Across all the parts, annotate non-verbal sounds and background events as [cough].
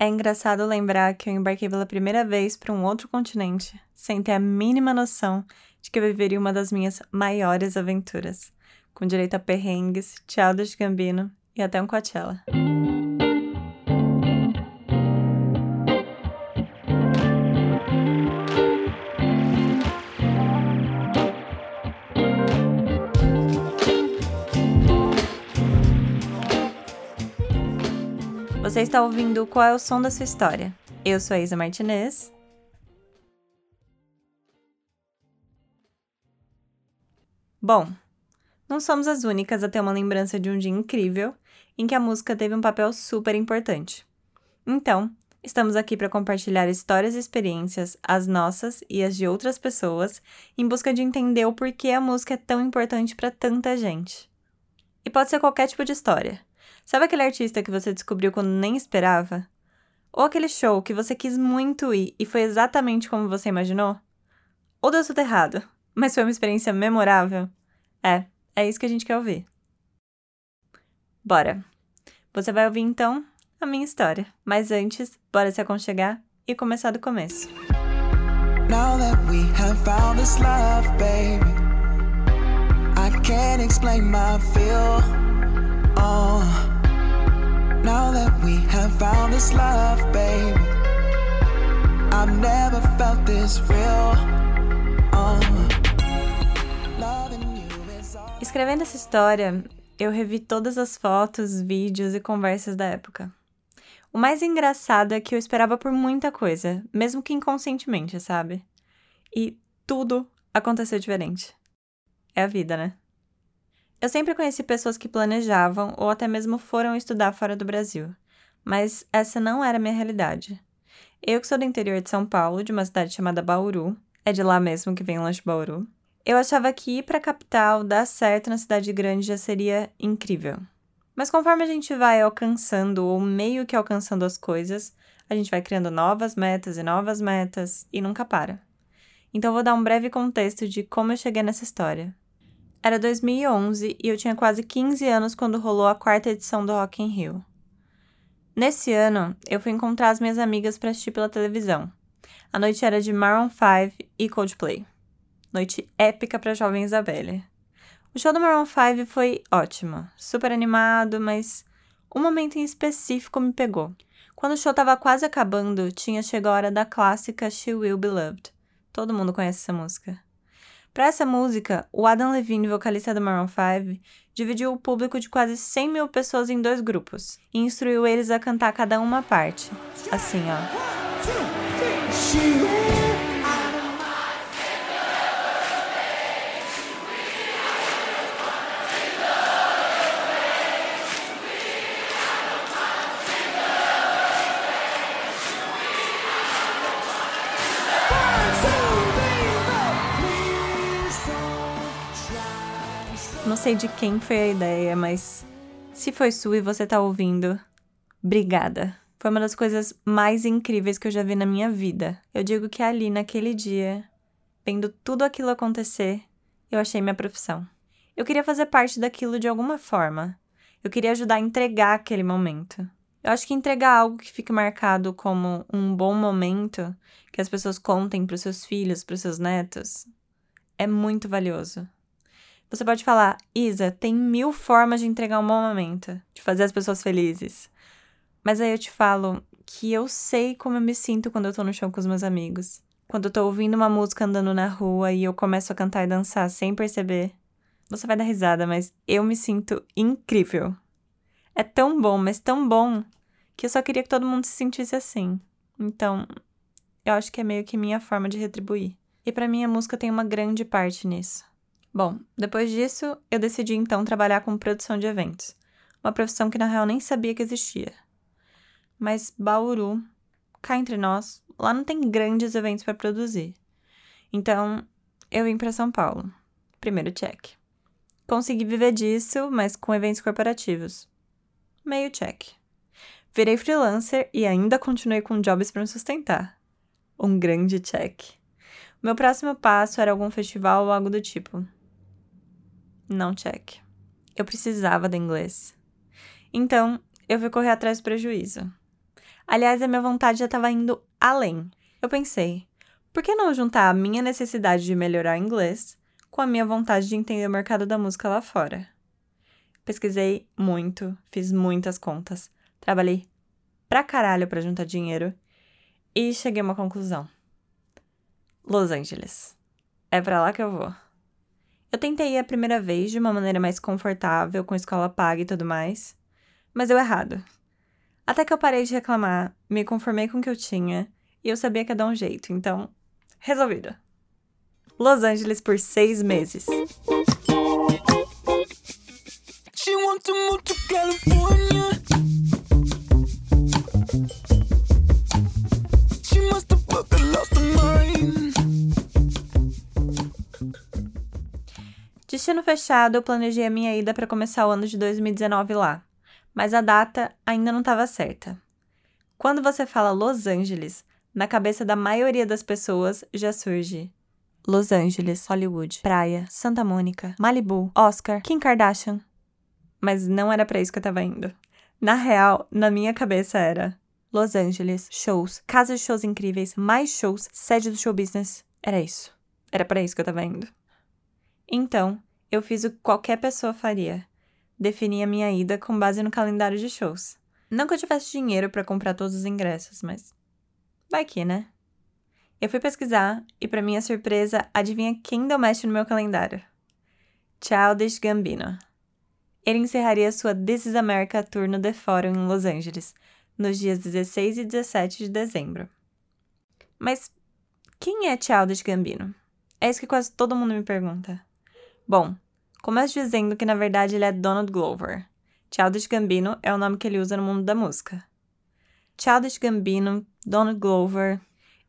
É engraçado lembrar que eu embarquei pela primeira vez para um outro continente, sem ter a mínima noção de que eu viveria uma das minhas maiores aventuras, com direito a perrengues, Childish Gambino e até um Coachella. Você está ouvindo Qual é o Som da Sua História? Eu sou a Isa Martinez. Bom, não somos as únicas a ter uma lembrança de um dia incrível em que a música teve um papel super importante. Então, estamos aqui para compartilhar histórias e experiências, as nossas e as de outras pessoas, em busca de entender o porquê a música é tão importante para tanta gente. E pode ser qualquer tipo de história Sabe aquele artista que você descobriu quando nem esperava? Ou aquele show que você quis muito ir e foi exatamente como você imaginou? Ou deu tudo errado, mas foi uma experiência memorável? É, é isso que a gente quer ouvir. Bora! Você vai ouvir então a minha história. Mas antes, bora se aconchegar e começar do começo. Now that we have found this love, baby, I can't explain my feel. Oh. Now that we have found this love, baby, I've never felt this real. Uh, Escrevendo essa história, eu revi todas as fotos, vídeos e conversas da época. O mais engraçado é que eu esperava por muita coisa, mesmo que inconscientemente, sabe? E tudo aconteceu diferente. É a vida, né? Eu sempre conheci pessoas que planejavam ou até mesmo foram estudar fora do Brasil, mas essa não era a minha realidade. Eu que sou do interior de São Paulo, de uma cidade chamada Bauru, é de lá mesmo que vem o lanche Bauru, eu achava que ir para a capital, dar certo na cidade grande já seria incrível. Mas conforme a gente vai alcançando ou meio que alcançando as coisas, a gente vai criando novas metas e novas metas e nunca para. Então vou dar um breve contexto de como eu cheguei nessa história. Era 2011 e eu tinha quase 15 anos quando rolou a quarta edição do Rock in Rio. Nesse ano, eu fui encontrar as minhas amigas para assistir pela televisão. A noite era de Maroon 5 e Coldplay. Noite épica para jovem Isabelle. O show do Maroon 5 foi ótimo, super animado, mas um momento em específico me pegou. Quando o show estava quase acabando, tinha chegado a hora da clássica She Will Be Loved. Todo mundo conhece essa música. Para essa música, o Adam Levine, vocalista do Maroon 5, dividiu o público de quase 100 mil pessoas em dois grupos e instruiu eles a cantar cada uma parte. Assim, ó. Sei de quem foi a ideia, mas se foi sua e você tá ouvindo, obrigada. Foi uma das coisas mais incríveis que eu já vi na minha vida. Eu digo que ali, naquele dia, vendo tudo aquilo acontecer, eu achei minha profissão. Eu queria fazer parte daquilo de alguma forma. Eu queria ajudar a entregar aquele momento. Eu acho que entregar algo que fique marcado como um bom momento, que as pessoas contem para os seus filhos, para os seus netos, é muito valioso. Você pode falar, Isa, tem mil formas de entregar um bom momento, de fazer as pessoas felizes. Mas aí eu te falo que eu sei como eu me sinto quando eu tô no chão com os meus amigos. Quando eu tô ouvindo uma música andando na rua e eu começo a cantar e dançar sem perceber. Você vai dar risada, mas eu me sinto incrível. É tão bom, mas tão bom, que eu só queria que todo mundo se sentisse assim. Então, eu acho que é meio que minha forma de retribuir. E para mim a música tem uma grande parte nisso. Bom, depois disso, eu decidi então trabalhar com produção de eventos, uma profissão que na real nem sabia que existia. Mas Bauru, cá entre nós, lá não tem grandes eventos para produzir. Então, eu vim para São Paulo. Primeiro check. Consegui viver disso, mas com eventos corporativos. Meio check. Virei freelancer e ainda continuei com jobs para me sustentar. Um grande check. Meu próximo passo era algum festival ou algo do tipo. Não check. Eu precisava do inglês. Então, eu fui correr atrás do prejuízo. Aliás, a minha vontade já estava indo além. Eu pensei, por que não juntar a minha necessidade de melhorar inglês com a minha vontade de entender o mercado da música lá fora? Pesquisei muito, fiz muitas contas, trabalhei pra caralho pra juntar dinheiro e cheguei a uma conclusão. Los Angeles. É para lá que eu vou. Eu tentei a primeira vez de uma maneira mais confortável, com escola paga e tudo mais, mas deu errado. Até que eu parei de reclamar, me conformei com o que eu tinha e eu sabia que ia dar um jeito, então, resolvido. Los Angeles por seis meses. She Destino fechado, eu planejei a minha ida para começar o ano de 2019 lá mas a data ainda não estava certa. Quando você fala Los Angeles, na cabeça da maioria das pessoas já surge Los Angeles, Hollywood, praia, Santa Mônica, Malibu, Oscar, Kim Kardashian. Mas não era para isso que eu tava indo. Na real, na minha cabeça era Los Angeles, shows, casas de shows incríveis, mais shows, sede do show business. Era isso. Era para isso que eu tava indo. Então, eu fiz o que qualquer pessoa faria defini a minha ida com base no calendário de shows. Não que eu tivesse dinheiro para comprar todos os ingressos, mas vai que, né? Eu fui pesquisar e, para minha surpresa, adivinha quem deu match no meu calendário? Childish Gambino. Ele encerraria sua This is America Tour no The Forum em Los Angeles, nos dias 16 e 17 de dezembro. Mas quem é Childish Gambino? É isso que quase todo mundo me pergunta. Bom, Começo dizendo que na verdade ele é Donald Glover. Childish Gambino é o nome que ele usa no mundo da música. Childish Gambino, Donald Glover.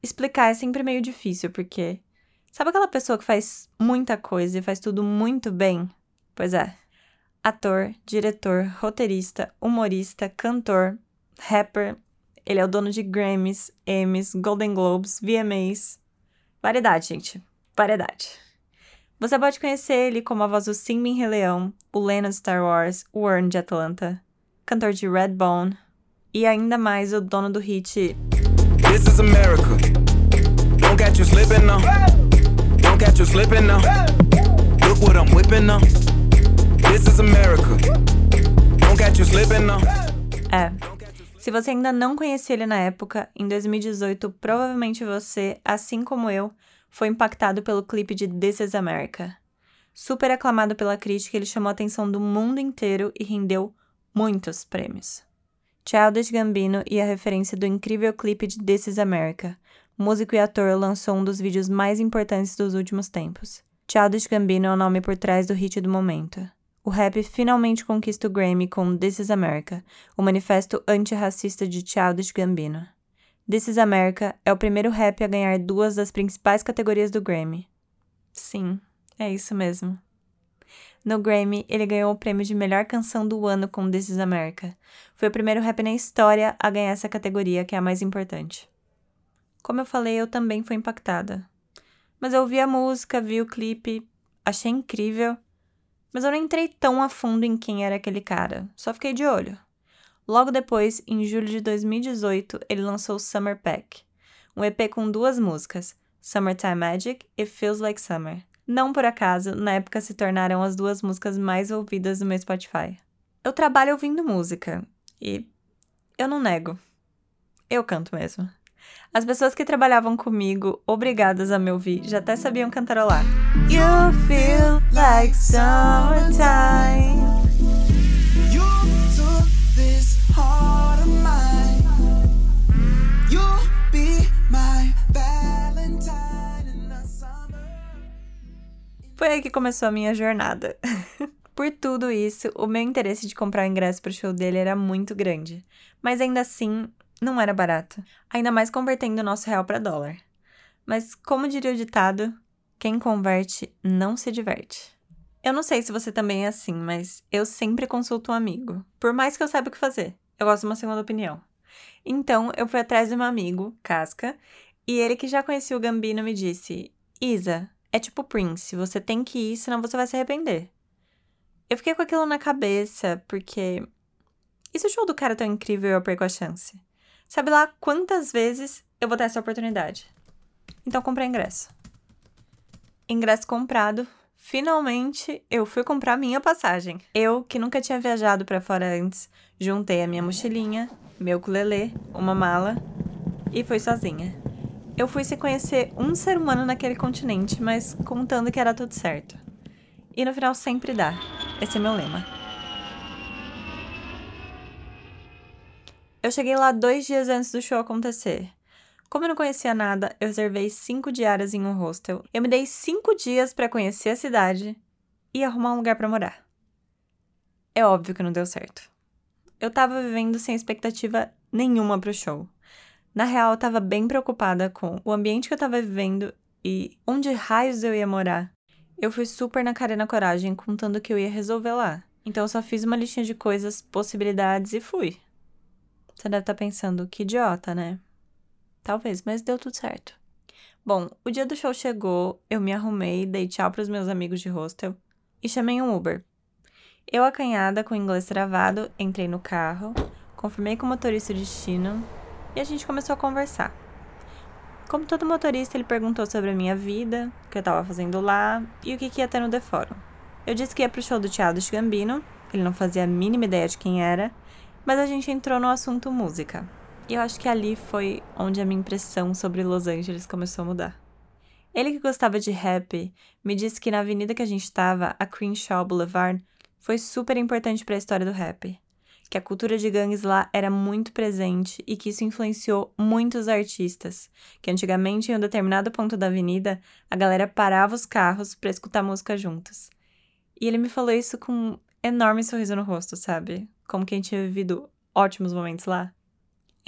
Explicar é sempre meio difícil, porque. Sabe aquela pessoa que faz muita coisa e faz tudo muito bem? Pois é. Ator, diretor, roteirista, humorista, cantor, rapper. Ele é o dono de Grammys, Emmys, Golden Globes, VMAs. Variedade, gente. Variedade. Você pode conhecer ele como a voz do Simba em Rei Leão, o Lena de Star Wars, o Warren de Atlanta, cantor de Redbone e ainda mais o dono do hit This is America. Don't catch you slipping now. Don't catch you slipping now. Look what I'm whipping now. This is America. Don't catch you slipping now. É. Se você ainda não conhecia ele na época, em 2018, provavelmente você, assim como eu, foi impactado pelo clipe de This is America. Super aclamado pela crítica, ele chamou a atenção do mundo inteiro e rendeu muitos prêmios. Childish Gambino e a referência do incrível clipe de This is America. músico e ator lançou um dos vídeos mais importantes dos últimos tempos. Childish Gambino é o nome por trás do hit do momento. O rap finalmente conquista o Grammy com This is America, o manifesto antirracista de Childish Gambino. This is America é o primeiro rap a ganhar duas das principais categorias do Grammy. Sim, é isso mesmo. No Grammy, ele ganhou o prêmio de melhor canção do ano com This is America. Foi o primeiro rap na história a ganhar essa categoria, que é a mais importante. Como eu falei, eu também fui impactada. Mas eu ouvi a música, vi o clipe, achei incrível, mas eu não entrei tão a fundo em quem era aquele cara, só fiquei de olho. Logo depois, em julho de 2018, ele lançou Summer Pack, um EP com duas músicas, Summertime Magic e Feels Like Summer. Não por acaso, na época se tornaram as duas músicas mais ouvidas no meu Spotify. Eu trabalho ouvindo música e eu não nego. Eu canto mesmo. As pessoas que trabalhavam comigo, obrigadas a me ouvir, já até sabiam cantarolar. You feel like summertime. Foi aí que começou a minha jornada. [laughs] Por tudo isso, o meu interesse de comprar ingresso para o show dele era muito grande, mas ainda assim não era barato, ainda mais convertendo o nosso real para dólar. Mas como diria o ditado, quem converte não se diverte. Eu não sei se você também é assim, mas eu sempre consulto um amigo, por mais que eu saiba o que fazer. Eu gosto de uma segunda opinião. Então, eu fui atrás de um amigo, Casca, e ele que já conhecia o Gambino me disse: Isa, é tipo Prince, você tem que ir, senão você vai se arrepender. Eu fiquei com aquilo na cabeça, porque. E se o show do cara é tão incrível eu perco a chance? Sabe lá quantas vezes eu vou ter essa oportunidade? Então comprei ingresso. Ingresso comprado. Finalmente eu fui comprar minha passagem. Eu, que nunca tinha viajado para fora antes, juntei a minha mochilinha, meu ukulele, uma mala e fui sozinha. Eu fui sem conhecer um ser humano naquele continente, mas contando que era tudo certo. E no final sempre dá. Esse é meu lema. Eu cheguei lá dois dias antes do show acontecer. Como eu não conhecia nada, eu reservei cinco diárias em um hostel. Eu me dei cinco dias para conhecer a cidade e arrumar um lugar para morar. É óbvio que não deu certo. Eu tava vivendo sem expectativa nenhuma pro show. Na real, eu tava bem preocupada com o ambiente que eu tava vivendo e onde raios eu ia morar. Eu fui super na cara e na coragem, contando que eu ia resolver lá. Então eu só fiz uma listinha de coisas, possibilidades e fui. Você deve estar tá pensando, que idiota, né? Talvez, mas deu tudo certo. Bom, o dia do show chegou, eu me arrumei, dei tchau para os meus amigos de hostel e chamei um Uber. Eu, acanhada, com o inglês travado, entrei no carro, confirmei com o motorista o destino e a gente começou a conversar. Como todo motorista, ele perguntou sobre a minha vida, o que eu estava fazendo lá e o que, que ia ter no The Forum. Eu disse que ia pro show do Childish Gambino, ele não fazia a mínima ideia de quem era, mas a gente entrou no assunto música. E eu acho que ali foi onde a minha impressão sobre Los Angeles começou a mudar. Ele que gostava de rap me disse que na avenida que a gente estava, a Crenshaw Boulevard, foi super importante para a história do rap. Que a cultura de gangues lá era muito presente e que isso influenciou muitos artistas. Que antigamente, em um determinado ponto da avenida, a galera parava os carros para escutar música juntos. E ele me falou isso com um enorme sorriso no rosto, sabe? como quem tinha vivido ótimos momentos lá.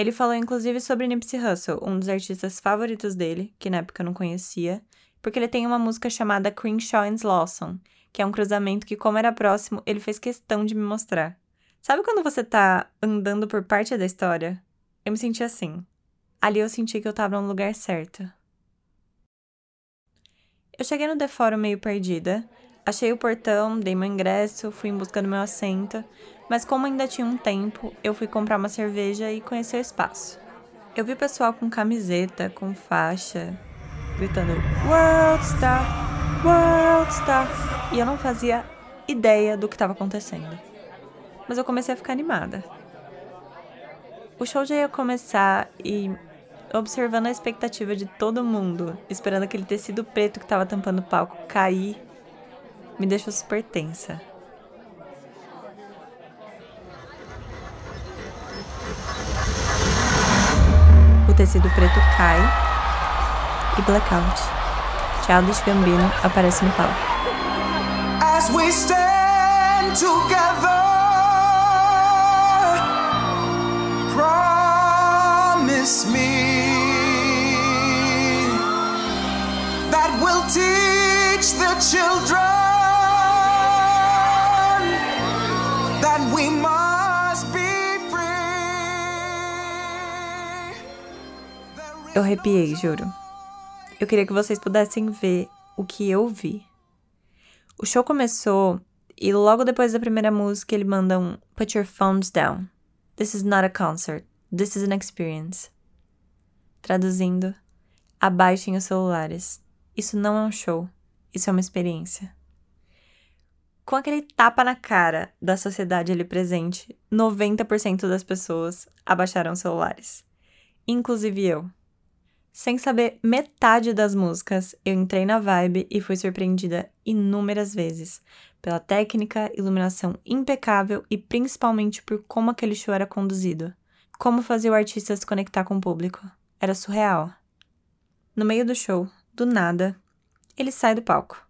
Ele falou inclusive sobre Nipsey Hussle, um dos artistas favoritos dele, que na época eu não conhecia, porque ele tem uma música chamada Crenshaw and Lawson, que é um cruzamento que, como era próximo, ele fez questão de me mostrar. Sabe quando você tá andando por parte da história? Eu me senti assim. Ali eu senti que eu tava no lugar certo. Eu cheguei no The Forum meio perdida, achei o portão, dei meu ingresso, fui em busca do meu assento, mas como ainda tinha um tempo, eu fui comprar uma cerveja e conhecer o espaço. Eu vi pessoal com camiseta, com faixa, gritando World Star, World Star, e eu não fazia ideia do que estava acontecendo. Mas eu comecei a ficar animada. O show já ia começar e observando a expectativa de todo mundo, esperando aquele tecido preto que estava tampando o palco cair, me deixou super tensa. Tecido preto cai e blackout. Childish Gambino aparece no palco. As we stand together, promise me that we'll teach the children Eu arrepiei, juro. Eu queria que vocês pudessem ver o que eu vi. O show começou e logo depois da primeira música ele manda um Put your phones down. This is not a concert. This is an experience. Traduzindo, abaixem os celulares. Isso não é um show. Isso é uma experiência. Com aquele tapa na cara da sociedade ali presente, 90% das pessoas abaixaram celulares. Inclusive eu. Sem saber metade das músicas, eu entrei na vibe e fui surpreendida inúmeras vezes pela técnica, iluminação impecável e principalmente por como aquele show era conduzido. Como fazia o artista se conectar com o público. Era surreal. No meio do show, do nada, ele sai do palco.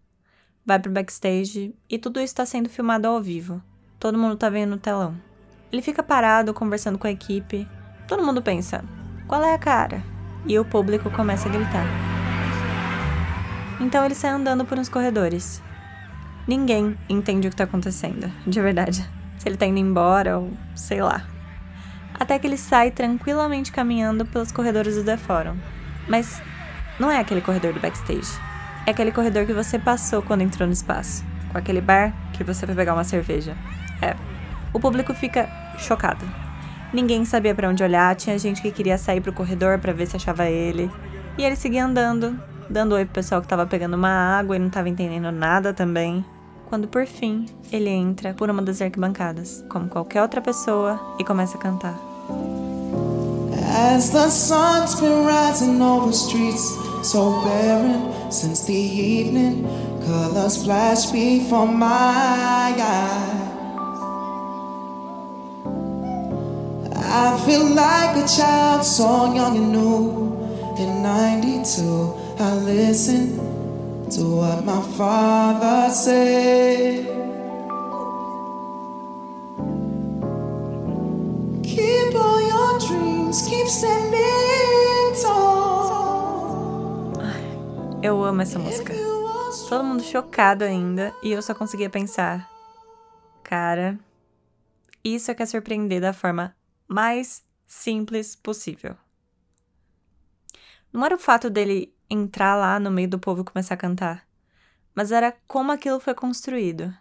Vai pro backstage e tudo isso está sendo filmado ao vivo. Todo mundo tá vendo no telão. Ele fica parado conversando com a equipe. Todo mundo pensa: qual é a cara? E o público começa a gritar. Então ele sai andando por uns corredores. Ninguém entende o que está acontecendo, de verdade. Se ele está indo embora ou sei lá. Até que ele sai tranquilamente caminhando pelos corredores do The Forum. Mas não é aquele corredor do backstage. É aquele corredor que você passou quando entrou no espaço. Com aquele bar que você foi pegar uma cerveja. É. O público fica chocado. Ninguém sabia para onde olhar, tinha gente que queria sair pro corredor para ver se achava ele. E ele seguia andando, dando oi pro pessoal que tava pegando uma água e não tava entendendo nada também. Quando por fim ele entra por uma das arquibancadas, como qualquer outra pessoa, e começa a cantar. As the sun's been rising over streets so barren since the evening, colors flash before my eyes. I feel like a child, so young and new. In 92, I listen to what my father said. Keep all your dreams, keep standing tall. Eu amo essa música. Todo mundo chocado ainda, e eu só conseguia pensar: cara, isso é que é surpreender da forma mais simples possível. Não era o fato dele entrar lá no meio do povo e começar a cantar, mas era como aquilo foi construído.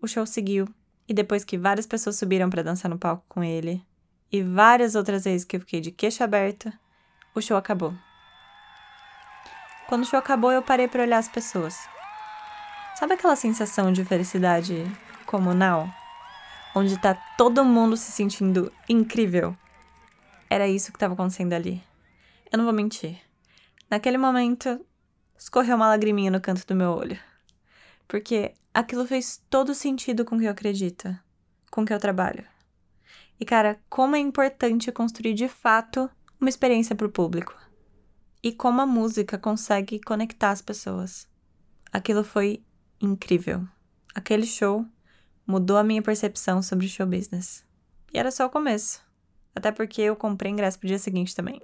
O show seguiu, e depois que várias pessoas subiram para dançar no palco com ele, e várias outras vezes que eu fiquei de queixo aberto, o show acabou. Quando o show acabou, eu parei para olhar as pessoas. Sabe aquela sensação de felicidade comunal? Onde tá todo mundo se sentindo incrível. Era isso que estava acontecendo ali. Eu não vou mentir. Naquele momento, escorreu uma lagriminha no canto do meu olho. Porque aquilo fez todo sentido com o que eu acredito, com o que eu trabalho. E cara, como é importante construir de fato uma experiência para o público. E como a música consegue conectar as pessoas. Aquilo foi incrível. Aquele show mudou a minha percepção sobre show business. E era só o começo. Até porque eu comprei ingresso pro dia seguinte também.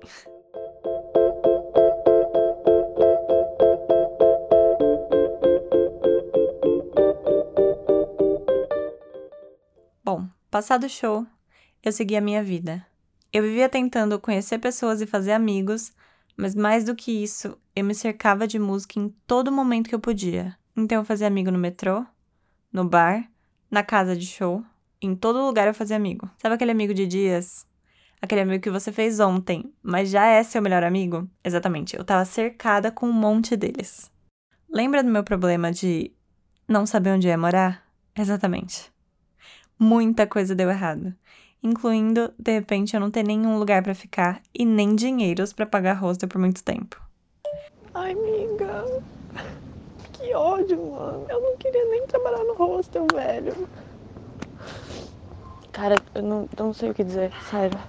Bom, passado o show, eu segui a minha vida. Eu vivia tentando conhecer pessoas e fazer amigos, mas mais do que isso, eu me cercava de música em todo momento que eu podia. Então eu fazia amigo no metrô, no bar, na casa de show. Em todo lugar eu fazia amigo. Sabe aquele amigo de dias? Aquele amigo que você fez ontem, mas já é seu melhor amigo? Exatamente, eu tava cercada com um monte deles. Lembra do meu problema de não saber onde ia morar? Exatamente. Muita coisa deu errado, incluindo, de repente, eu não ter nenhum lugar para ficar e nem dinheiros para pagar hostel por muito tempo. Ai, amiga. Que ódio, mano. Eu não queria nem trabalhar no hostel, velho. Cara, eu não, eu não sei o que dizer, sério.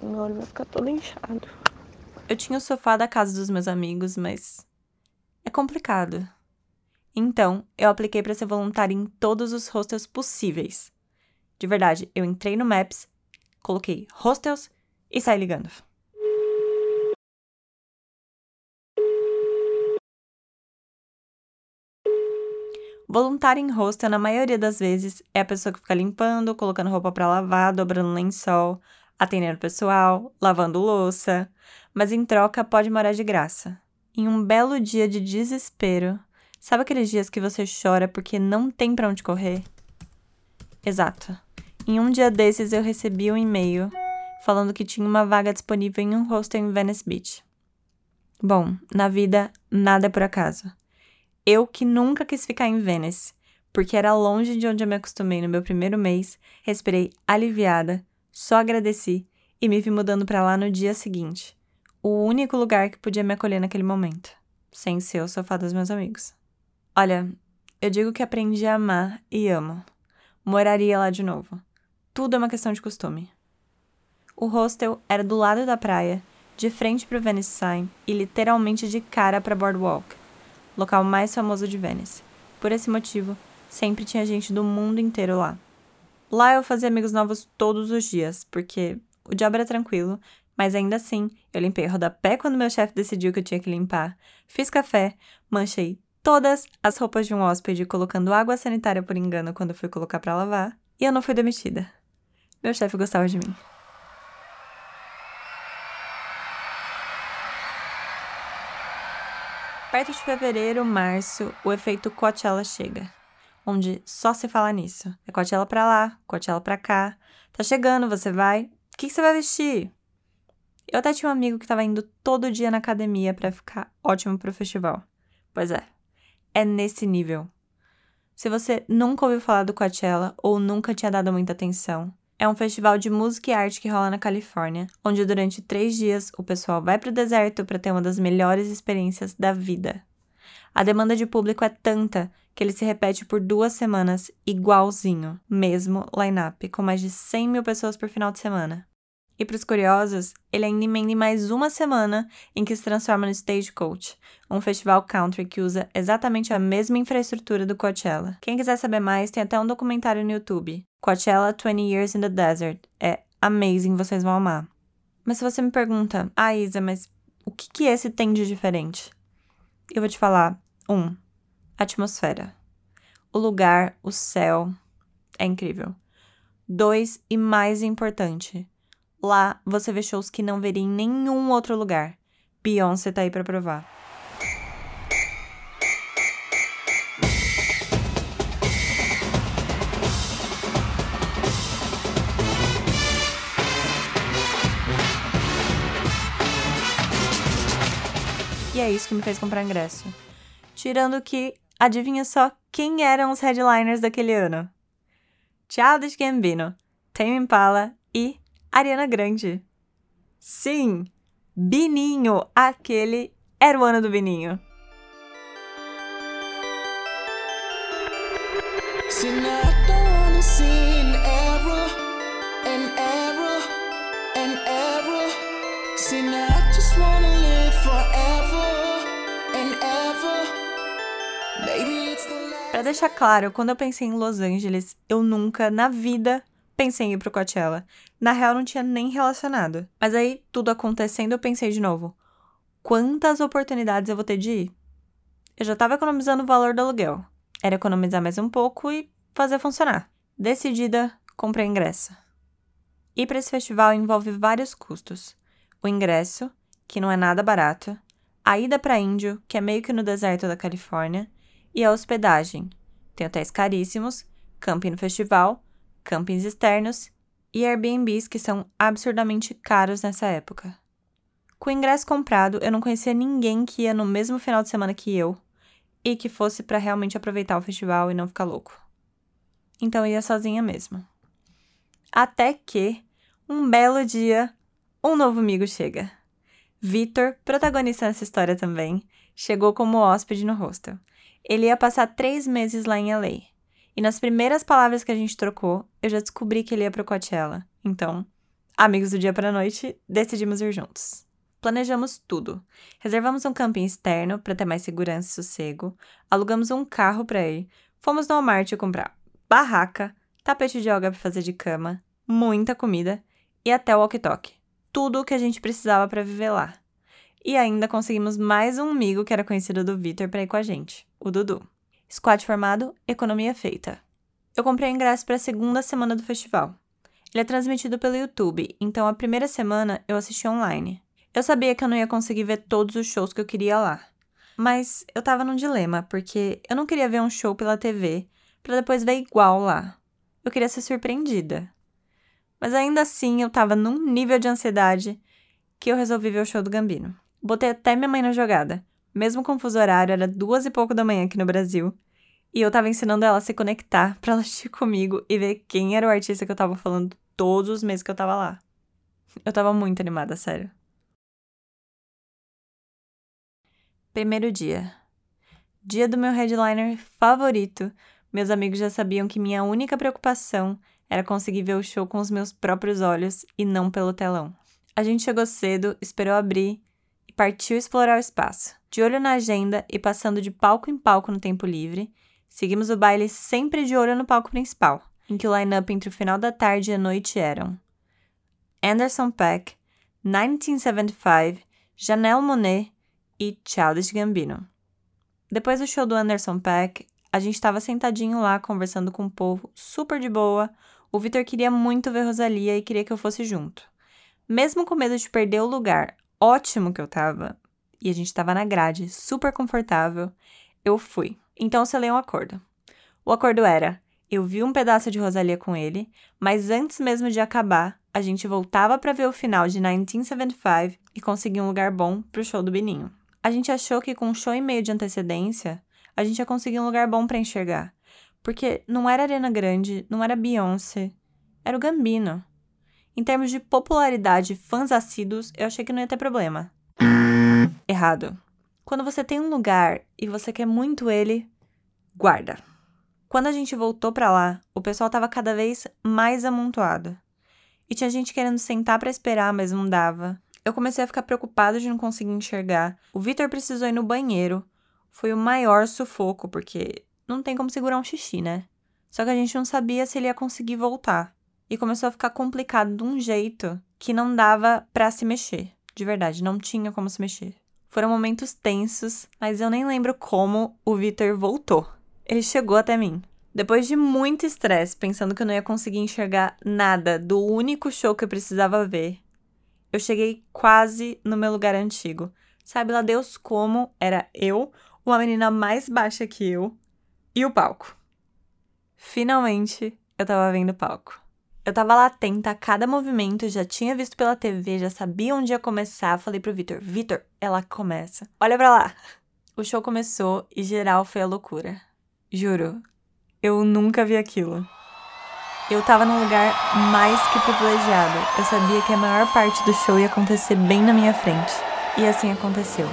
Meu olho vai ficar todo inchado. Eu tinha o sofá da casa dos meus amigos, mas é complicado. Então, eu apliquei para ser voluntária em todos os hostels possíveis. De verdade, eu entrei no Maps, coloquei hostels e sai ligando. Voluntário em hostel, na maioria das vezes, é a pessoa que fica limpando, colocando roupa para lavar, dobrando lençol, atendendo pessoal, lavando louça, mas em troca pode morar de graça. Em um belo dia de desespero, sabe aqueles dias que você chora porque não tem para onde correr? Exato. Em um dia desses eu recebi um e-mail falando que tinha uma vaga disponível em um hostel em Venice Beach. Bom, na vida, nada é por acaso. Eu que nunca quis ficar em Venice, porque era longe de onde eu me acostumei no meu primeiro mês, respirei aliviada, só agradeci e me vi mudando para lá no dia seguinte. O único lugar que podia me acolher naquele momento, sem ser o sofá dos meus amigos. Olha, eu digo que aprendi a amar e amo. Moraria lá de novo. Tudo é uma questão de costume. O hostel era do lado da praia, de frente para o Venice Sign e literalmente de cara para Boardwalk, local mais famoso de Venice. Por esse motivo, sempre tinha gente do mundo inteiro lá. Lá eu fazia amigos novos todos os dias, porque o diabo era tranquilo, mas ainda assim, eu limpei rodapé quando meu chefe decidiu que eu tinha que limpar, fiz café, manchei todas as roupas de um hóspede colocando água sanitária por engano quando fui colocar para lavar, e eu não fui demitida. Meu chefe gostava de mim. Perto de fevereiro, março, o efeito Coachella chega. onde só se fala nisso. É Coachella pra lá, Coachella pra cá. Tá chegando, você vai? O que, que você vai vestir? Eu até tinha um amigo que tava indo todo dia na academia para ficar ótimo pro festival. Pois é, é nesse nível. Se você nunca ouviu falar do Coachella ou nunca tinha dado muita atenção, é um festival de música e arte que rola na Califórnia, onde durante três dias o pessoal vai pro deserto para ter uma das melhores experiências da vida. A demanda de público é tanta que ele se repete por duas semanas, igualzinho, mesmo line-up, com mais de 100 mil pessoas por final de semana. E para os curiosos, ele ainda emenda em mais uma semana em que se transforma no Stagecoach, um festival country que usa exatamente a mesma infraestrutura do Coachella. Quem quiser saber mais, tem até um documentário no YouTube, Coachella 20 Years in the Desert. É amazing, vocês vão amar. Mas se você me pergunta, ah, Isa, mas o que, que esse tem de diferente? Eu vou te falar. Um, atmosfera. O lugar, o céu, é incrível. Dois, e mais importante, Lá você vê shows que não veria em nenhum outro lugar. Beyoncé tá aí pra provar. E é isso que me fez comprar ingresso. Tirando que, adivinha só quem eram os headliners daquele ano? Childish Gambino, Tame Impala e Ariana Grande. Sim, Bininho, aquele era o ano do Bininho. Para deixar claro, quando eu pensei em Los Angeles, eu nunca na vida pensei em ir pro Coachella. Na real, não tinha nem relacionado. Mas aí, tudo acontecendo, eu pensei de novo: quantas oportunidades eu vou ter de ir? Eu já tava economizando o valor do aluguel. Era economizar mais um pouco e fazer funcionar. Decidida, comprei ingresso. Ir para esse festival envolve vários custos: o ingresso, que não é nada barato, a ida para Índio, que é meio que no deserto da Califórnia, e a hospedagem. Tem hotéis caríssimos, camping no festival campings externos e Airbnbs que são absurdamente caros nessa época. Com o ingresso comprado, eu não conhecia ninguém que ia no mesmo final de semana que eu e que fosse para realmente aproveitar o festival e não ficar louco. Então eu ia sozinha mesmo. Até que, um belo dia, um novo amigo chega. Victor, protagonista nessa história também, chegou como hóspede no hostel. Ele ia passar três meses lá em LA. E nas primeiras palavras que a gente trocou, eu já descobri que ele ia pro Coachella. Então, amigos do dia para noite, decidimos ir juntos. Planejamos tudo. Reservamos um camping externo para ter mais segurança e sossego, alugamos um carro para ir, fomos no Walmart comprar barraca, tapete de yoga para fazer de cama, muita comida e até o walkie-talkie. Tudo o que a gente precisava para viver lá. E ainda conseguimos mais um amigo que era conhecido do Vitor para ir com a gente, o Dudu. Squad formado, economia feita. Eu comprei ingresso para a segunda semana do festival. Ele é transmitido pelo YouTube, então a primeira semana eu assisti online. Eu sabia que eu não ia conseguir ver todos os shows que eu queria lá. Mas eu tava num dilema, porque eu não queria ver um show pela TV para depois ver igual lá. Eu queria ser surpreendida. Mas ainda assim eu tava num nível de ansiedade que eu resolvi ver o show do Gambino. Botei até minha mãe na jogada. Mesmo com o fuso horário, era duas e pouco da manhã aqui no Brasil. E eu tava ensinando ela a se conectar [laughs] pra ela assistir comigo e ver quem era o artista que eu tava falando todos os meses que eu tava lá. Eu tava muito animada, sério. Primeiro dia. Dia do meu headliner favorito. Meus amigos já sabiam que minha única preocupação era conseguir ver o show com os meus próprios olhos e não pelo telão. A gente chegou cedo, esperou abrir e partiu explorar o espaço. De olho na agenda e passando de palco em palco no tempo livre, seguimos o baile sempre de olho no palco principal, em que o line-up entre o final da tarde e a noite eram Anderson Paak, 1975, Janelle Monet e Childish Gambino. Depois do show do Anderson Paak, a gente estava sentadinho lá conversando com o povo, super de boa. O Victor queria muito ver Rosalia e queria que eu fosse junto. Mesmo com medo de perder o lugar ótimo que eu tava, e a gente tava na grade, super confortável, eu fui. Então eu selei um acordo. O acordo era: eu vi um pedaço de Rosalia com ele, mas antes mesmo de acabar, a gente voltava para ver o final de 1975 e conseguir um lugar bom pro show do Bininho. A gente achou que com um show e meio de antecedência, a gente ia conseguir um lugar bom para enxergar. Porque não era Arena Grande, não era Beyoncé, era o Gambino. Em termos de popularidade, fãs assíduos, eu achei que não ia ter problema. Errado. Quando você tem um lugar e você quer muito ele, guarda. Quando a gente voltou para lá, o pessoal tava cada vez mais amontoado. E tinha gente querendo sentar para esperar, mas não dava. Eu comecei a ficar preocupada de não conseguir enxergar. O Victor precisou ir no banheiro. Foi o maior sufoco, porque não tem como segurar um xixi, né? Só que a gente não sabia se ele ia conseguir voltar. E começou a ficar complicado de um jeito que não dava para se mexer. De verdade, não tinha como se mexer. Foram momentos tensos, mas eu nem lembro como o Victor voltou ele chegou até mim. Depois de muito estresse, pensando que eu não ia conseguir enxergar nada do único show que eu precisava ver, eu cheguei quase no meu lugar antigo. Sabe lá Deus como era eu, uma menina mais baixa que eu, e o palco. Finalmente, eu tava vendo o palco. Eu tava lá atenta a cada movimento, já tinha visto pela TV, já sabia onde ia começar. Falei pro Vitor: Vitor, ela começa. Olha pra lá. O show começou e geral foi a loucura. Juro, eu nunca vi aquilo. Eu tava num lugar mais que privilegiado. Eu sabia que a maior parte do show ia acontecer bem na minha frente. E assim aconteceu.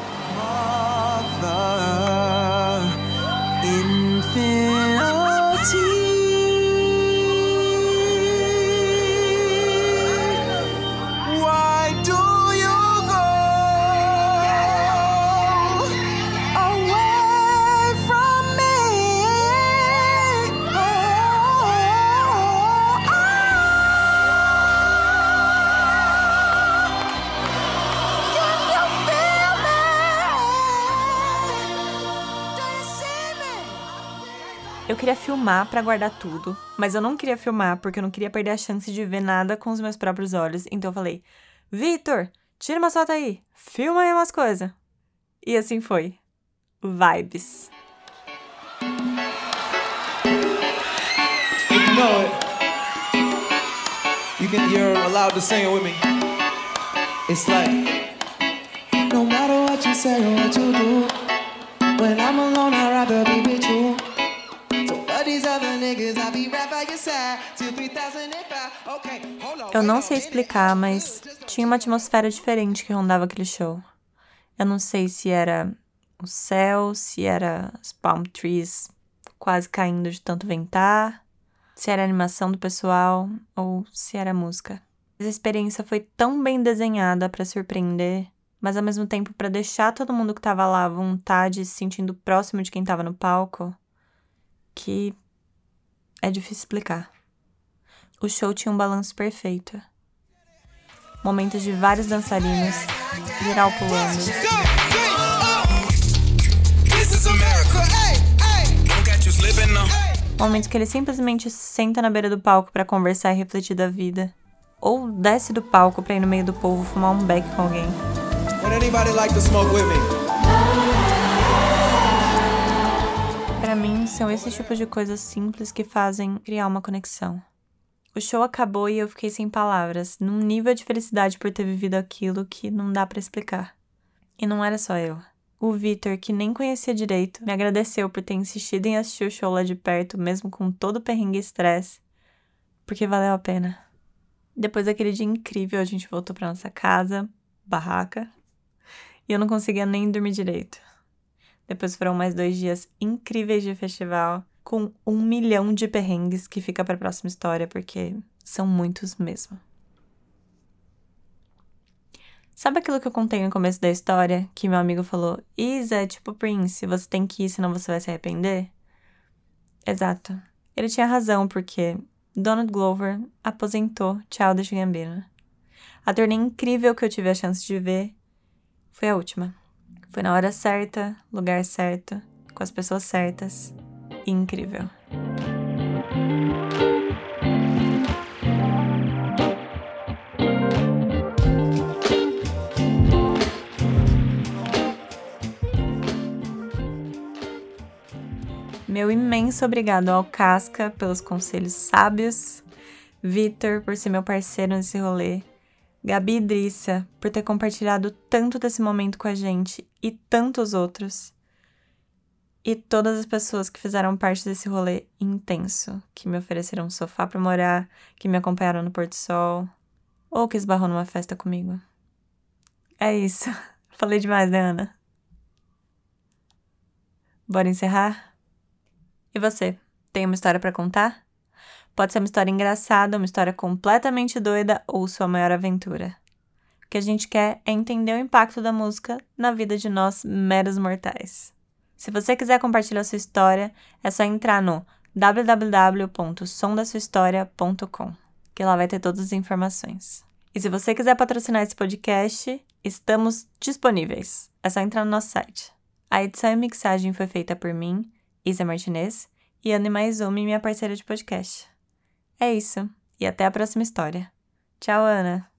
Eu queria filmar para guardar tudo, mas eu não queria filmar porque eu não queria perder a chance de ver nada com os meus próprios olhos. Então eu falei: Vitor, tira uma foto aí, filma aí umas coisas. E assim foi. Vibes. No matter what you say or what you do, when I'm alone, I'd rather be. Eu não sei explicar, mas tinha uma atmosfera diferente que rondava aquele show. Eu não sei se era o céu, se era as palm trees quase caindo de tanto ventar, se era a animação do pessoal ou se era a música. A experiência foi tão bem desenhada para surpreender, mas ao mesmo tempo para deixar todo mundo que estava lá à vontade, se sentindo próximo de quem estava no palco que é difícil explicar. O show tinha um balanço perfeito. Momentos de vários dançarinos, geral pulando. Momentos que ele simplesmente senta na beira do palco para conversar e refletir da vida. Ou desce do palco para ir no meio do povo fumar um beck com alguém. Would anybody like to smoke with me? Mim, são esses tipos de coisas simples que fazem criar uma conexão. O show acabou e eu fiquei sem palavras, num nível de felicidade por ter vivido aquilo que não dá para explicar. E não era só eu. O Victor, que nem conhecia direito, me agradeceu por ter insistido em assistir o show lá de perto, mesmo com todo o perrengue e estresse, porque valeu a pena. Depois daquele dia incrível, a gente voltou para nossa casa, barraca, e eu não conseguia nem dormir direito. Depois foram mais dois dias incríveis de festival, com um milhão de perrengues que fica para a próxima história, porque são muitos mesmo. Sabe aquilo que eu contei no começo da história? Que meu amigo falou: Isa, é tipo Prince, você tem que ir, senão você vai se arrepender? Exato. Ele tinha razão, porque Donald Glover aposentou Childish Gambino. A turnê incrível que eu tive a chance de ver foi a última. Foi na hora certa, lugar certo, com as pessoas certas. Incrível. Meu imenso obrigado ao Casca pelos conselhos sábios, Vitor por ser meu parceiro nesse rolê, Gabi Idrissa por ter compartilhado tanto desse momento com a gente e tantos outros. E todas as pessoas que fizeram parte desse rolê intenso, que me ofereceram um sofá para morar, que me acompanharam no Porto Sol, ou que esbarrou numa festa comigo. É isso. [laughs] Falei demais, né, Ana? Bora encerrar? E você, tem uma história para contar? Pode ser uma história engraçada, uma história completamente doida ou sua maior aventura. O que a gente quer é entender o impacto da música na vida de nós meros mortais. Se você quiser compartilhar sua história, é só entrar no www.somdasuahistoria.com, que lá vai ter todas as informações. E se você quiser patrocinar esse podcast, estamos disponíveis. É só entrar no nosso site. A edição e mixagem foi feita por mim, Isa Martinez, e Anne Maizumi, minha parceira de podcast. É isso, e até a próxima história. Tchau, Ana!